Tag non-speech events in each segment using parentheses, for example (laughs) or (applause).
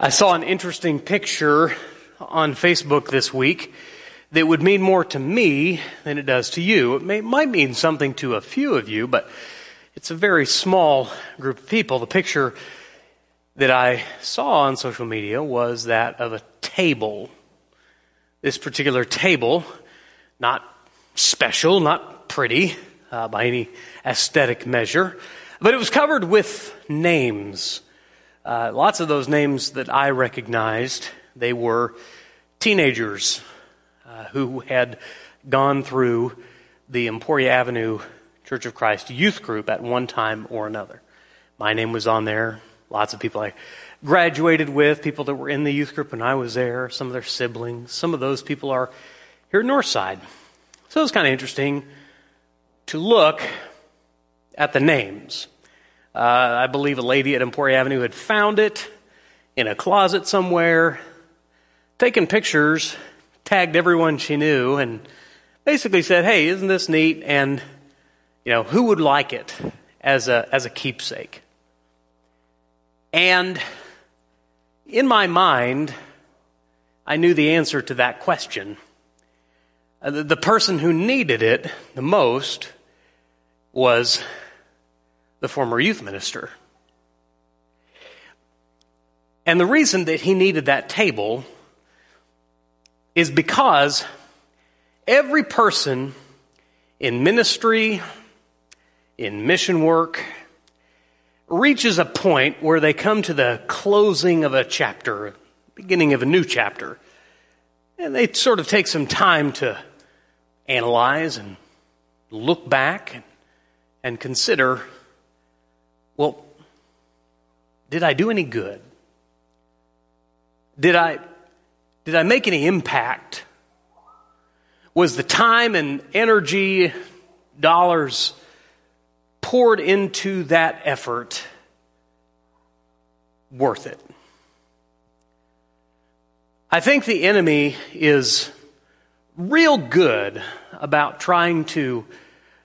I saw an interesting picture on Facebook this week that would mean more to me than it does to you. It may, might mean something to a few of you, but it's a very small group of people. The picture that I saw on social media was that of a table. This particular table, not special, not pretty uh, by any aesthetic measure, but it was covered with names uh, lots of those names that I recognized, they were teenagers uh, who had gone through the Emporia Avenue Church of Christ youth group at one time or another. My name was on there. Lots of people I graduated with, people that were in the youth group when I was there, some of their siblings. Some of those people are here at Northside. So it was kind of interesting to look at the names. Uh, I believe a lady at Emporia Avenue had found it in a closet somewhere, taken pictures, tagged everyone she knew, and basically said, "Hey, isn't this neat?" And you know, who would like it as a as a keepsake? And in my mind, I knew the answer to that question. Uh, the, the person who needed it the most was the former youth minister. And the reason that he needed that table is because every person in ministry, in mission work, reaches a point where they come to the closing of a chapter, beginning of a new chapter. And they sort of take some time to analyze and look back and consider well, did I do any good? Did I, did I make any impact? Was the time and energy, dollars poured into that effort worth it? I think the enemy is real good about trying to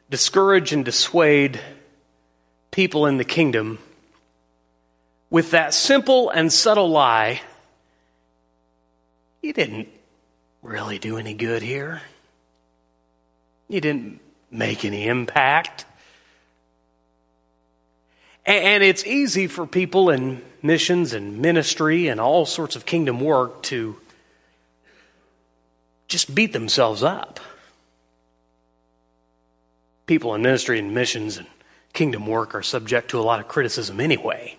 discourage and dissuade people in the kingdom with that simple and subtle lie you didn't really do any good here. You didn't make any impact. And it's easy for people in missions and ministry and all sorts of kingdom work to just beat themselves up. People in ministry and missions and kingdom work are subject to a lot of criticism anyway.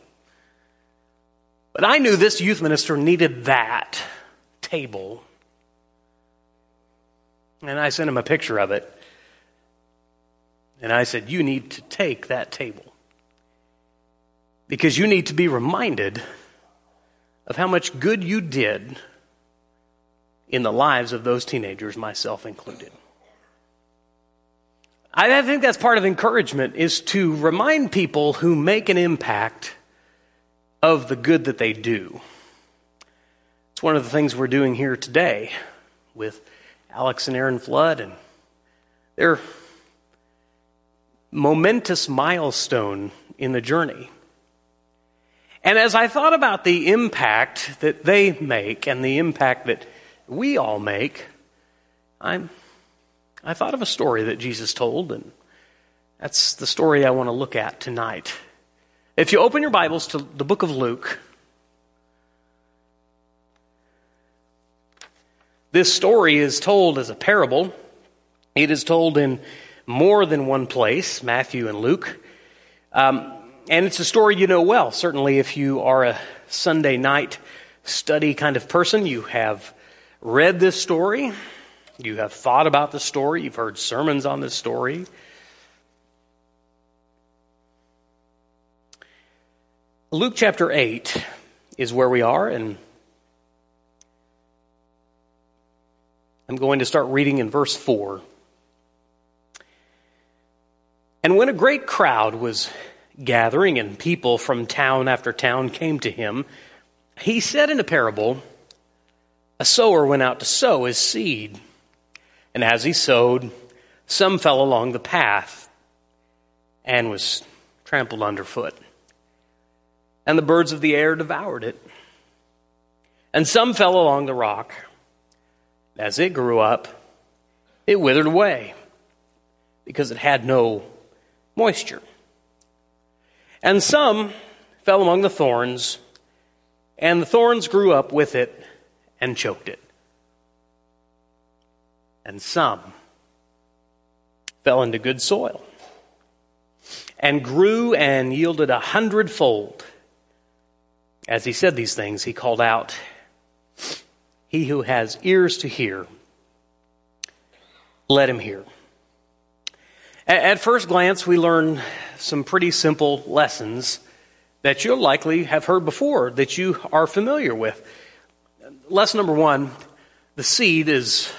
But I knew this youth minister needed that table. And I sent him a picture of it. And I said, You need to take that table. Because you need to be reminded of how much good you did in the lives of those teenagers, myself included. I think that's part of encouragement is to remind people who make an impact of the good that they do. It's one of the things we're doing here today with Alex and Aaron Flood and their momentous milestone in the journey. And as I thought about the impact that they make and the impact that we all make, I'm I thought of a story that Jesus told, and that's the story I want to look at tonight. If you open your Bibles to the book of Luke, this story is told as a parable. It is told in more than one place, Matthew and Luke. Um, and it's a story you know well. Certainly, if you are a Sunday night study kind of person, you have read this story. You have thought about the story, you've heard sermons on this story. Luke chapter 8 is where we are, and I'm going to start reading in verse 4. And when a great crowd was gathering and people from town after town came to him, he said in a parable, A sower went out to sow his seed. And as he sowed, some fell along the path and was trampled underfoot. And the birds of the air devoured it. And some fell along the rock. As it grew up, it withered away because it had no moisture. And some fell among the thorns, and the thorns grew up with it and choked it. And some fell into good soil and grew and yielded a hundredfold. As he said these things, he called out, He who has ears to hear, let him hear. At first glance, we learn some pretty simple lessons that you'll likely have heard before, that you are familiar with. Lesson number one the seed is,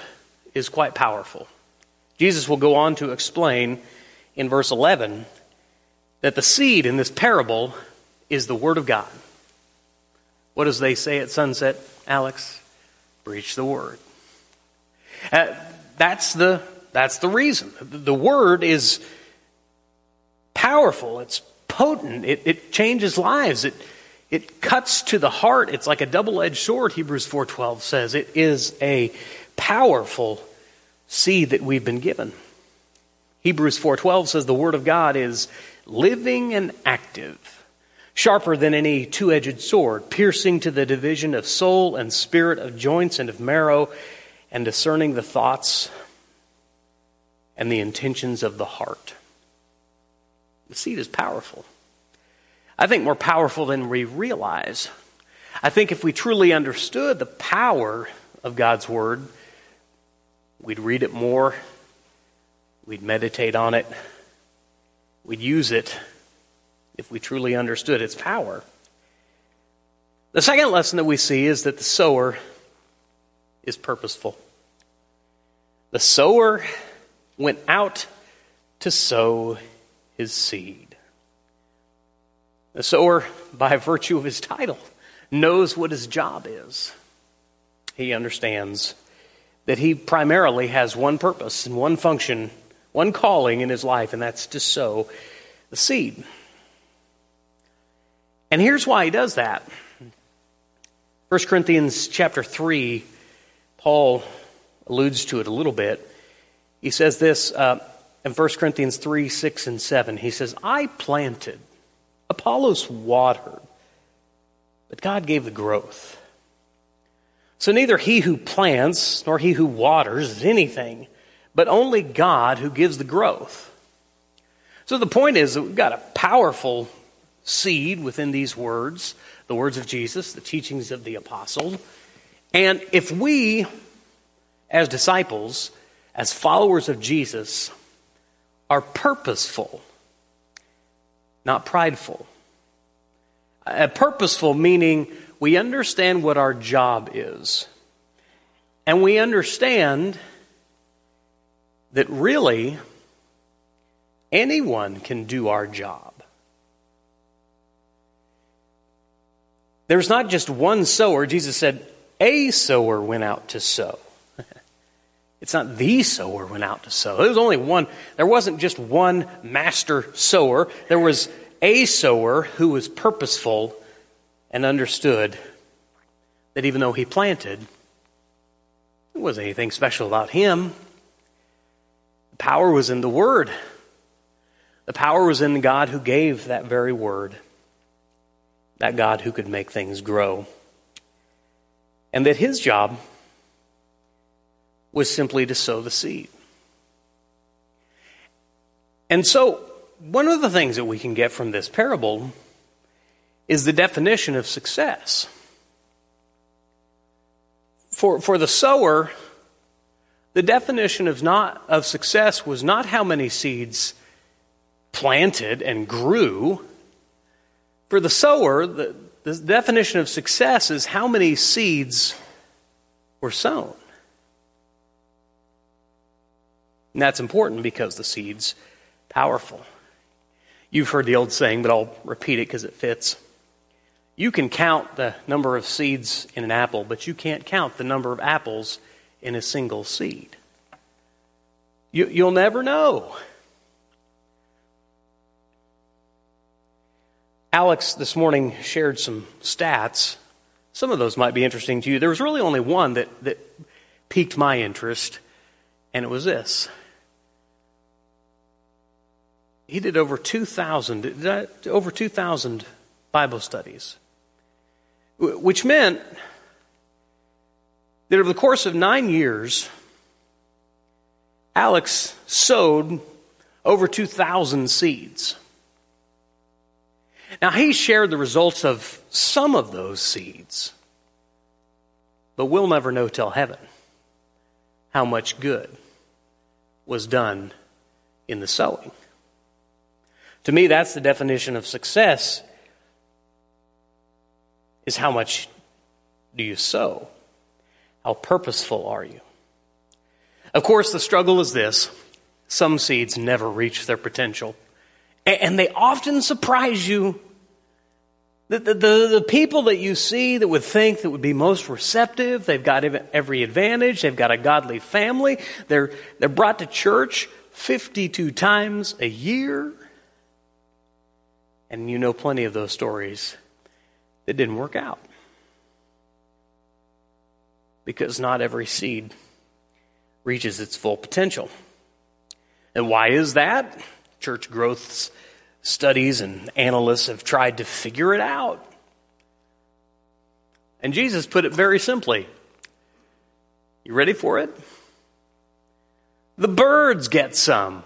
is quite powerful. Jesus will go on to explain in verse 11 that the seed in this parable is the Word of God. What does they say at sunset, Alex? Preach the Word. Uh, that's the that's the reason. The word is powerful, it's potent, it, it changes lives, it, it cuts to the heart. It's like a double edged sword, Hebrews 4.12 says. It is a powerful seed that we've been given. Hebrews 4:12 says the word of God is living and active, sharper than any two-edged sword, piercing to the division of soul and spirit, of joints and of marrow, and discerning the thoughts and the intentions of the heart. The seed is powerful. I think more powerful than we realize. I think if we truly understood the power of God's Word, we'd read it more, we'd meditate on it, we'd use it if we truly understood its power. The second lesson that we see is that the sower is purposeful. The sower went out to sow his seed. The sower, by virtue of his title, knows what his job is. He understands that he primarily has one purpose and one function, one calling in his life, and that's to sow the seed. And here's why he does that. 1 Corinthians chapter 3, Paul alludes to it a little bit. He says this uh, in 1 Corinthians 3 6 and 7. He says, I planted, Apollos watered, but God gave the growth. So neither he who plants nor he who waters is anything, but only God who gives the growth. So the point is that we've got a powerful seed within these words, the words of Jesus, the teachings of the apostle. And if we, as disciples, as followers of Jesus, are purposeful, not prideful. A purposeful meaning we understand what our job is. And we understand that really anyone can do our job. There's not just one sower. Jesus said, a sower went out to sow. (laughs) It's not the sower went out to sow. There was only one. There wasn't just one master sower. There was a sower who was purposeful and understood that even though he planted, there wasn't anything special about him. The power was in the word. The power was in the God who gave that very word. That God who could make things grow. And that his job was simply to sow the seed. And so, one of the things that we can get from this parable is the definition of success. For, for the sower, the definition of, not, of success was not how many seeds planted and grew. For the sower, the, the definition of success is how many seeds were sown. And that's important because the seed's powerful. You've heard the old saying, but I'll repeat it because it fits. You can count the number of seeds in an apple, but you can't count the number of apples in a single seed. You, you'll never know. Alex this morning shared some stats, Some of those might be interesting to you. There was really only one that, that piqued my interest, and it was this. He did over 2,000, over 2,000 Bible studies, which meant that over the course of nine years, Alex sowed over 2,000 seeds. Now, he shared the results of some of those seeds, but we'll never know till heaven how much good was done in the sowing. To me, that's the definition of success is how much do you sow? How purposeful are you? Of course, the struggle is this some seeds never reach their potential, and they often surprise you. The, the, the, the, people that you see that would think that would be most receptive, they've got every advantage, they've got a godly family, they're, they're brought to church 52 times a year. And you know plenty of those stories that didn't work out because not every seed reaches its full potential. And why is that? Church growth studies and analysts have tried to figure it out. And Jesus put it very simply. You ready for it? The birds get some.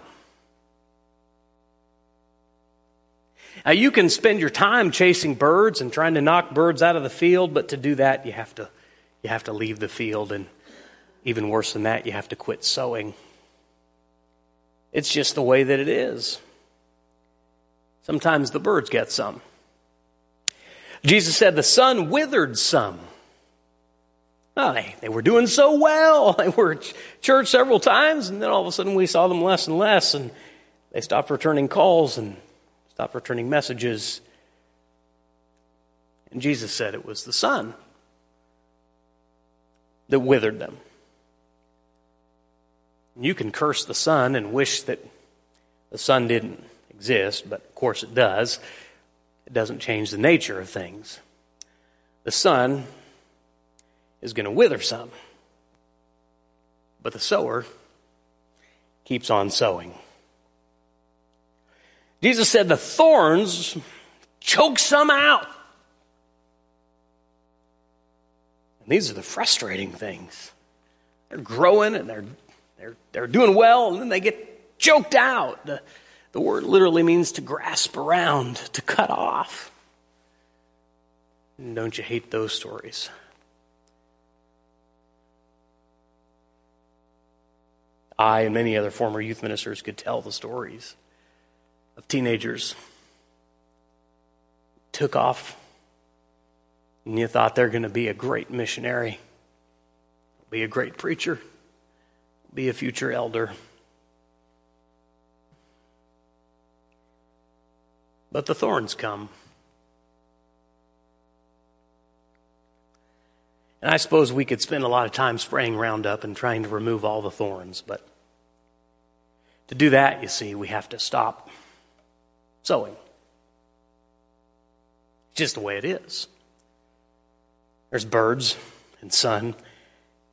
Now, you can spend your time chasing birds and trying to knock birds out of the field, but to do that, you have to you have to leave the field, and even worse than that, you have to quit sowing. It's just the way that it is. Sometimes the birds get some. Jesus said the sun withered some. Oh, they, they were doing so well. (laughs) They were at church several times, and then all of a sudden we saw them less and less, and they stopped returning calls and stopped returning messages. And Jesus said it was the sun that withered them. You can curse the sun and wish that the sun didn't exist, but of course it does. It doesn't change the nature of things. The sun is going to wither some, but the sower keeps on sowing. Jesus said the thorns choke some out. And these are the frustrating things. They're growing and they're, they're, they're doing well, and then they get choked out. The, the word literally means to grasp around, to cut off. And don't you hate those stories? I and many other former youth ministers could tell the stories teenagers took off and you thought they're going to be a great missionary, be a great preacher, be a future elder. But the thorns come. And I suppose we could spend a lot of time spraying Roundup and trying to remove all the thorns, but to do that, you see, we have to stop sowing. It's just the way it is. There's birds and sun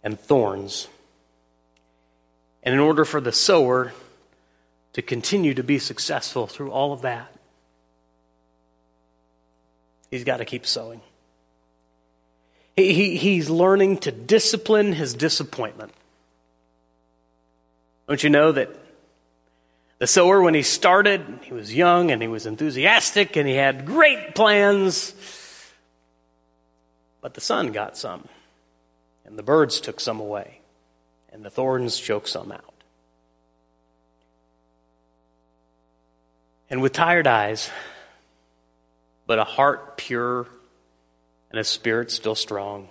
and thorns. And in order for the sower to continue to be successful through all of that, he's got to keep sowing. He, he, he's learning to discipline his disappointment. Don't you know that the sower, when he started, he was young and he was enthusiastic and he had great plans but the sun got some, and the birds took some away, and the thorns choked some out. And with tired eyes, but a heart pure and a spirit still strong,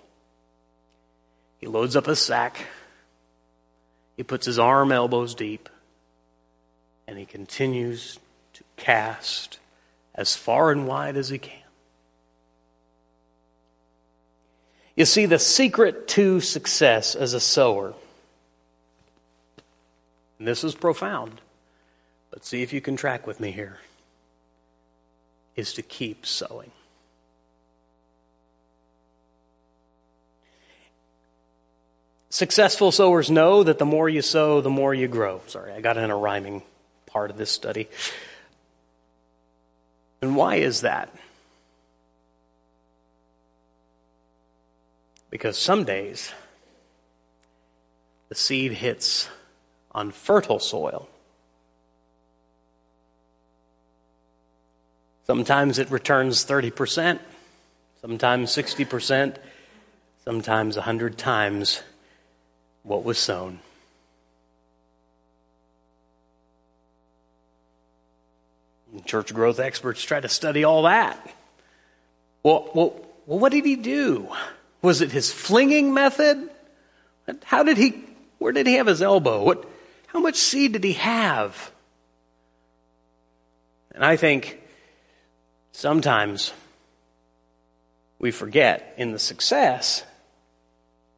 he loads up a sack. He puts his arm elbows deep, and he continues to cast as far and wide as he can. You see, the secret to success as a sower, and this is profound, but see if you can track with me here, is to keep sowing. Successful sowers know that the more you sow, the more you grow. Sorry, I got in a rhyming part of this study. And why is that? Because some days the seed hits on fertile soil. Sometimes it returns 30%, sometimes 60%, sometimes 100 times what was sown. Church growth experts try to study all that. Well, well, well, what did he do? Was it his flinging method? How did he, where did he have his elbow? What, how much seed did he have? And I think sometimes we forget in the success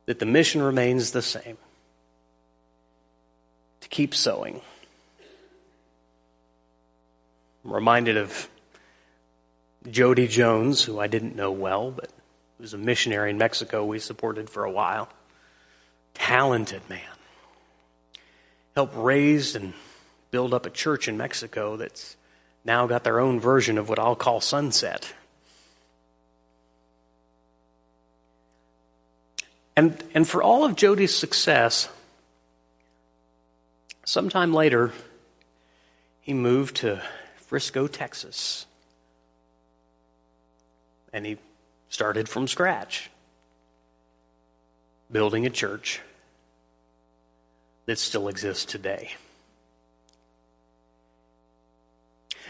that the mission remains the same to keep sowing. I'm reminded of Jody Jones, who I didn't know well, but was a missionary in Mexico we supported for a while. Talented man. Helped raise and build up a church in Mexico that's now got their own version of what I'll call sunset. And, and for all of Jody's success, sometime later, he moved to Frisco, Texas. And he started from scratch, building a church that still exists today.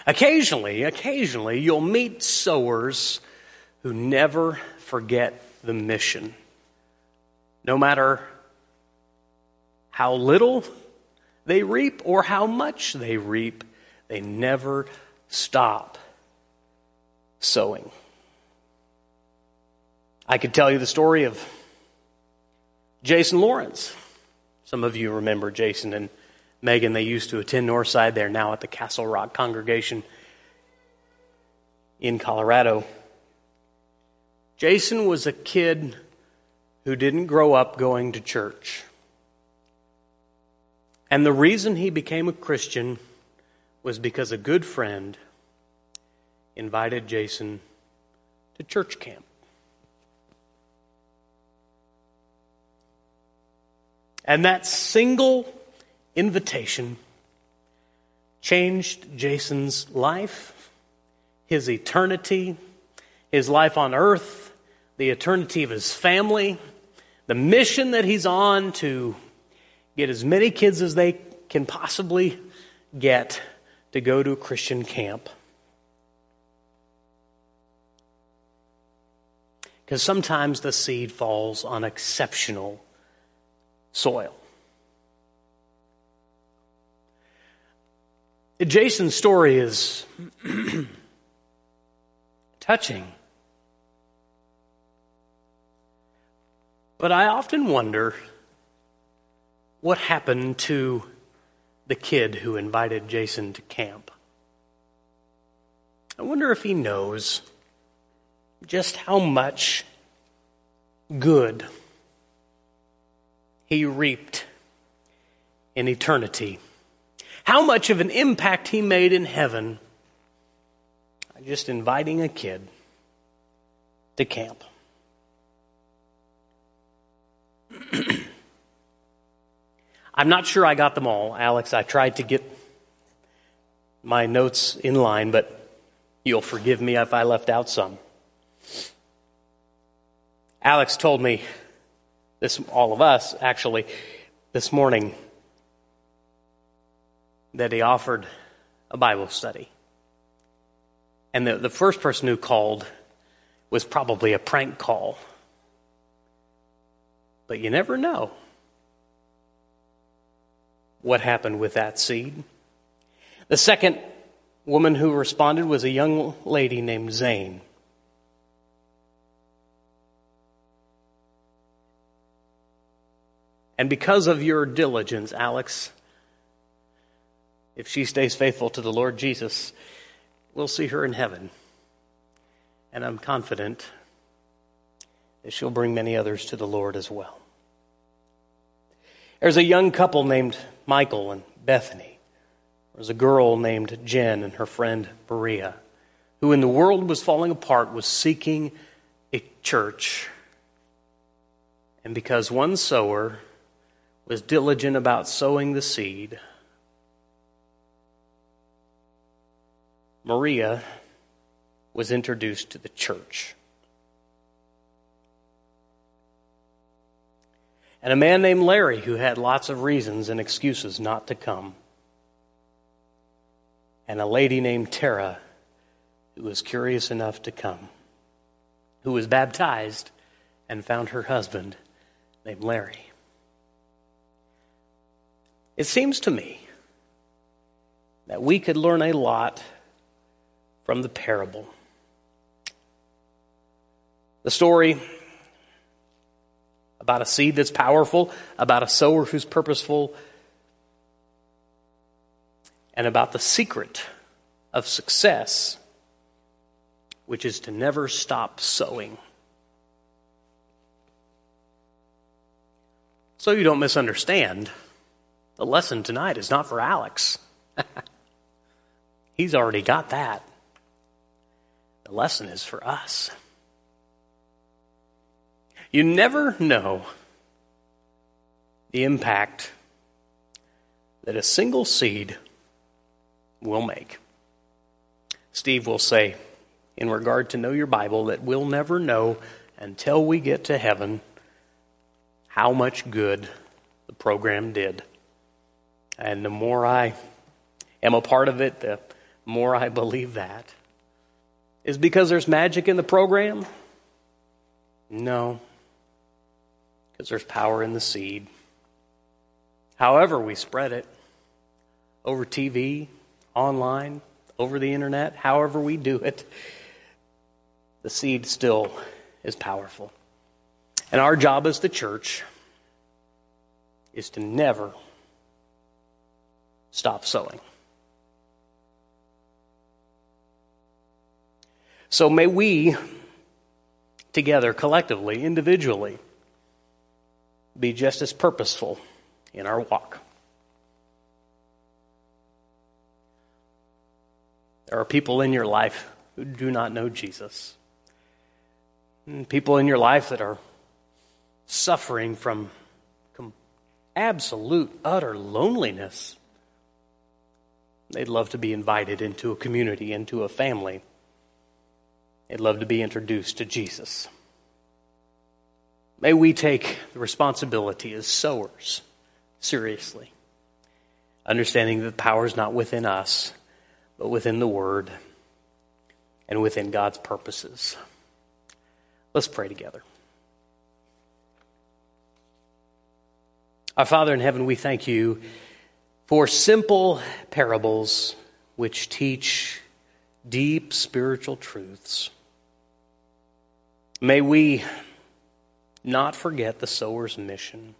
Occasionally, occasionally, you'll meet sowers who never forget the mission no matter how little they reap or how much they reap, they never stop sowing. I could tell you the story of Jason Lawrence. Some of you remember Jason and Megan. They used to attend Northside. They're now at the Castle Rock congregation in Colorado. Jason was a kid who didn't grow up going to church. And the reason he became a Christian was because a good friend invited Jason to church camp. And that single invitation changed Jason's life, his eternity, his life on earth, the eternity of his family, the mission that he's on to get as many kids as they can possibly get to go to a Christian camp. Because sometimes the seed falls on exceptional soil. Jason's story is (clears throat) touching. But I often wonder what happened to the kid who invited Jason to camp. I wonder if he knows just how much good he reaped in eternity. How much of an impact he made in heaven just inviting a kid to camp. I'm not sure I got them all, Alex. I tried to get my notes in line, but you'll forgive me if I left out some. Alex told me this all of us actually this morning that he offered a Bible study. And the, the first person who called was probably a prank call but you never know what happened with that seed. The second woman who responded was a young lady named Zane. And because of your diligence, Alex, if she stays faithful to the Lord Jesus, we'll see her in heaven. And I'm confident that she'll bring many others to the Lord as well. There's a young couple named Michael and Bethany. There's a girl named Jen and her friend Maria, who, in the world was falling apart, was seeking a church. And because one sower was diligent about sowing the seed, Maria was introduced to the church. And a man named Larry who had lots of reasons and excuses not to come. And a lady named Tara who was curious enough to come, who was baptized and found her husband named Larry. It seems to me that we could learn a lot from the parable. The story about a seed that's powerful, about a sower who's purposeful, and about the secret of success, which is to never stop sowing. So you don't misunderstand, the lesson tonight is not for Alex. (laughs) He's already got that. The lesson is for us. You never know the impact that a single seed will make. Steve will say, in regard to know your Bible, that we'll never know until we get to heaven how much good the program did. And the more I am a part of it, the more I believe that. Is because there's magic in the program? No. Because there's power in the seed. However, we spread it over TV, online, over the internet, however we do it, the seed still is powerful. And our job as the church is to never stop sowing. So may we, together, collectively, individually, be just as purposeful in our walk. There are people in your life who do not know Jesus. People in your life that are suffering from absolute, utter loneliness. They'd love to be invited into a community, into a family. They'd love to be introduced to Jesus. May we take the responsibility as sowers seriously, understanding that the power is not within us, but within the Word and within God's purposes. Let's pray together. Our Father in heaven, we thank you for simple parables which teach deep spiritual truths. May we not forget the sower's mission.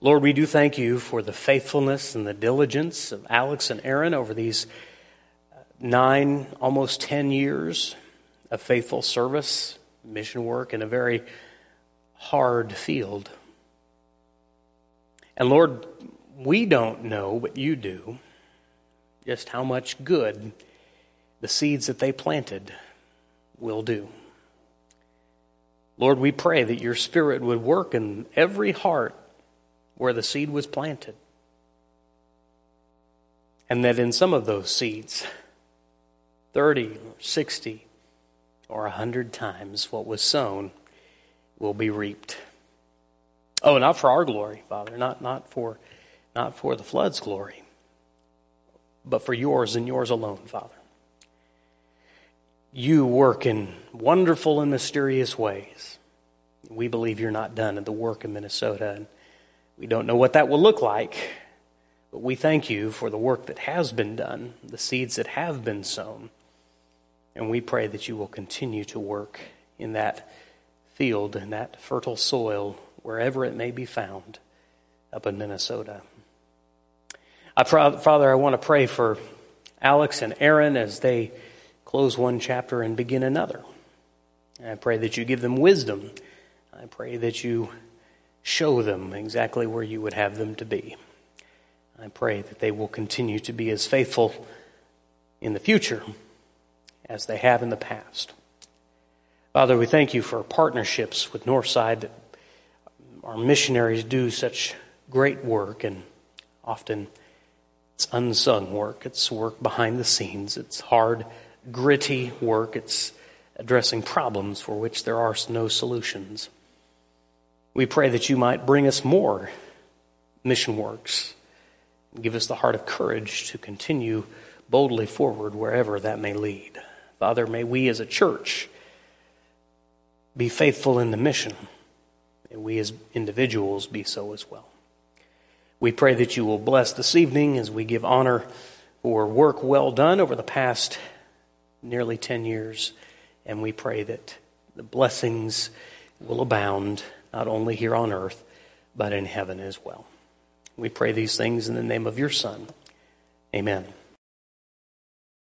Lord, we do thank you for the faithfulness and the diligence of Alex and Aaron over these uh, nine, almost ten years of faithful service, mission work in a very hard field. And Lord, we don't know, but you do, just how much good the seeds that they planted will do. Lord, we pray that your Spirit would work in every heart where the seed was planted. And that in some of those seeds, 30 or 60 or 100 times what was sown will be reaped. Oh, not for our glory, Father, not, not, for, not for the flood's glory, but for yours and yours alone, Father. You work in wonderful and mysterious ways. We believe you're not done at the work in Minnesota, and we don't know what that will look like, but we thank you for the work that has been done, the seeds that have been sown, and we pray that you will continue to work in that field, in that fertile soil, wherever it may be found up in Minnesota. I, Father, I want to pray for Alex and Aaron as they close one chapter and begin another. I pray that you give them wisdom. I pray that you show them exactly where you would have them to be. I pray that they will continue to be as faithful in the future as they have in the past. Father, we thank you for partnerships with Northside that our missionaries do such great work and often it's unsung work. It's work behind the scenes. It's hard, gritty work. It's addressing problems for which there are no solutions. We pray that you might bring us more mission works and give us the heart of courage to continue boldly forward wherever that may lead. Father, may we as a church be faithful in the mission, and we as individuals be so as well. We pray that you will bless this evening as we give honor for work well done over the past nearly 10 years, and we pray that the blessings will abound not only here on earth, but in heaven as well. We pray these things in the name of your Son. Amen.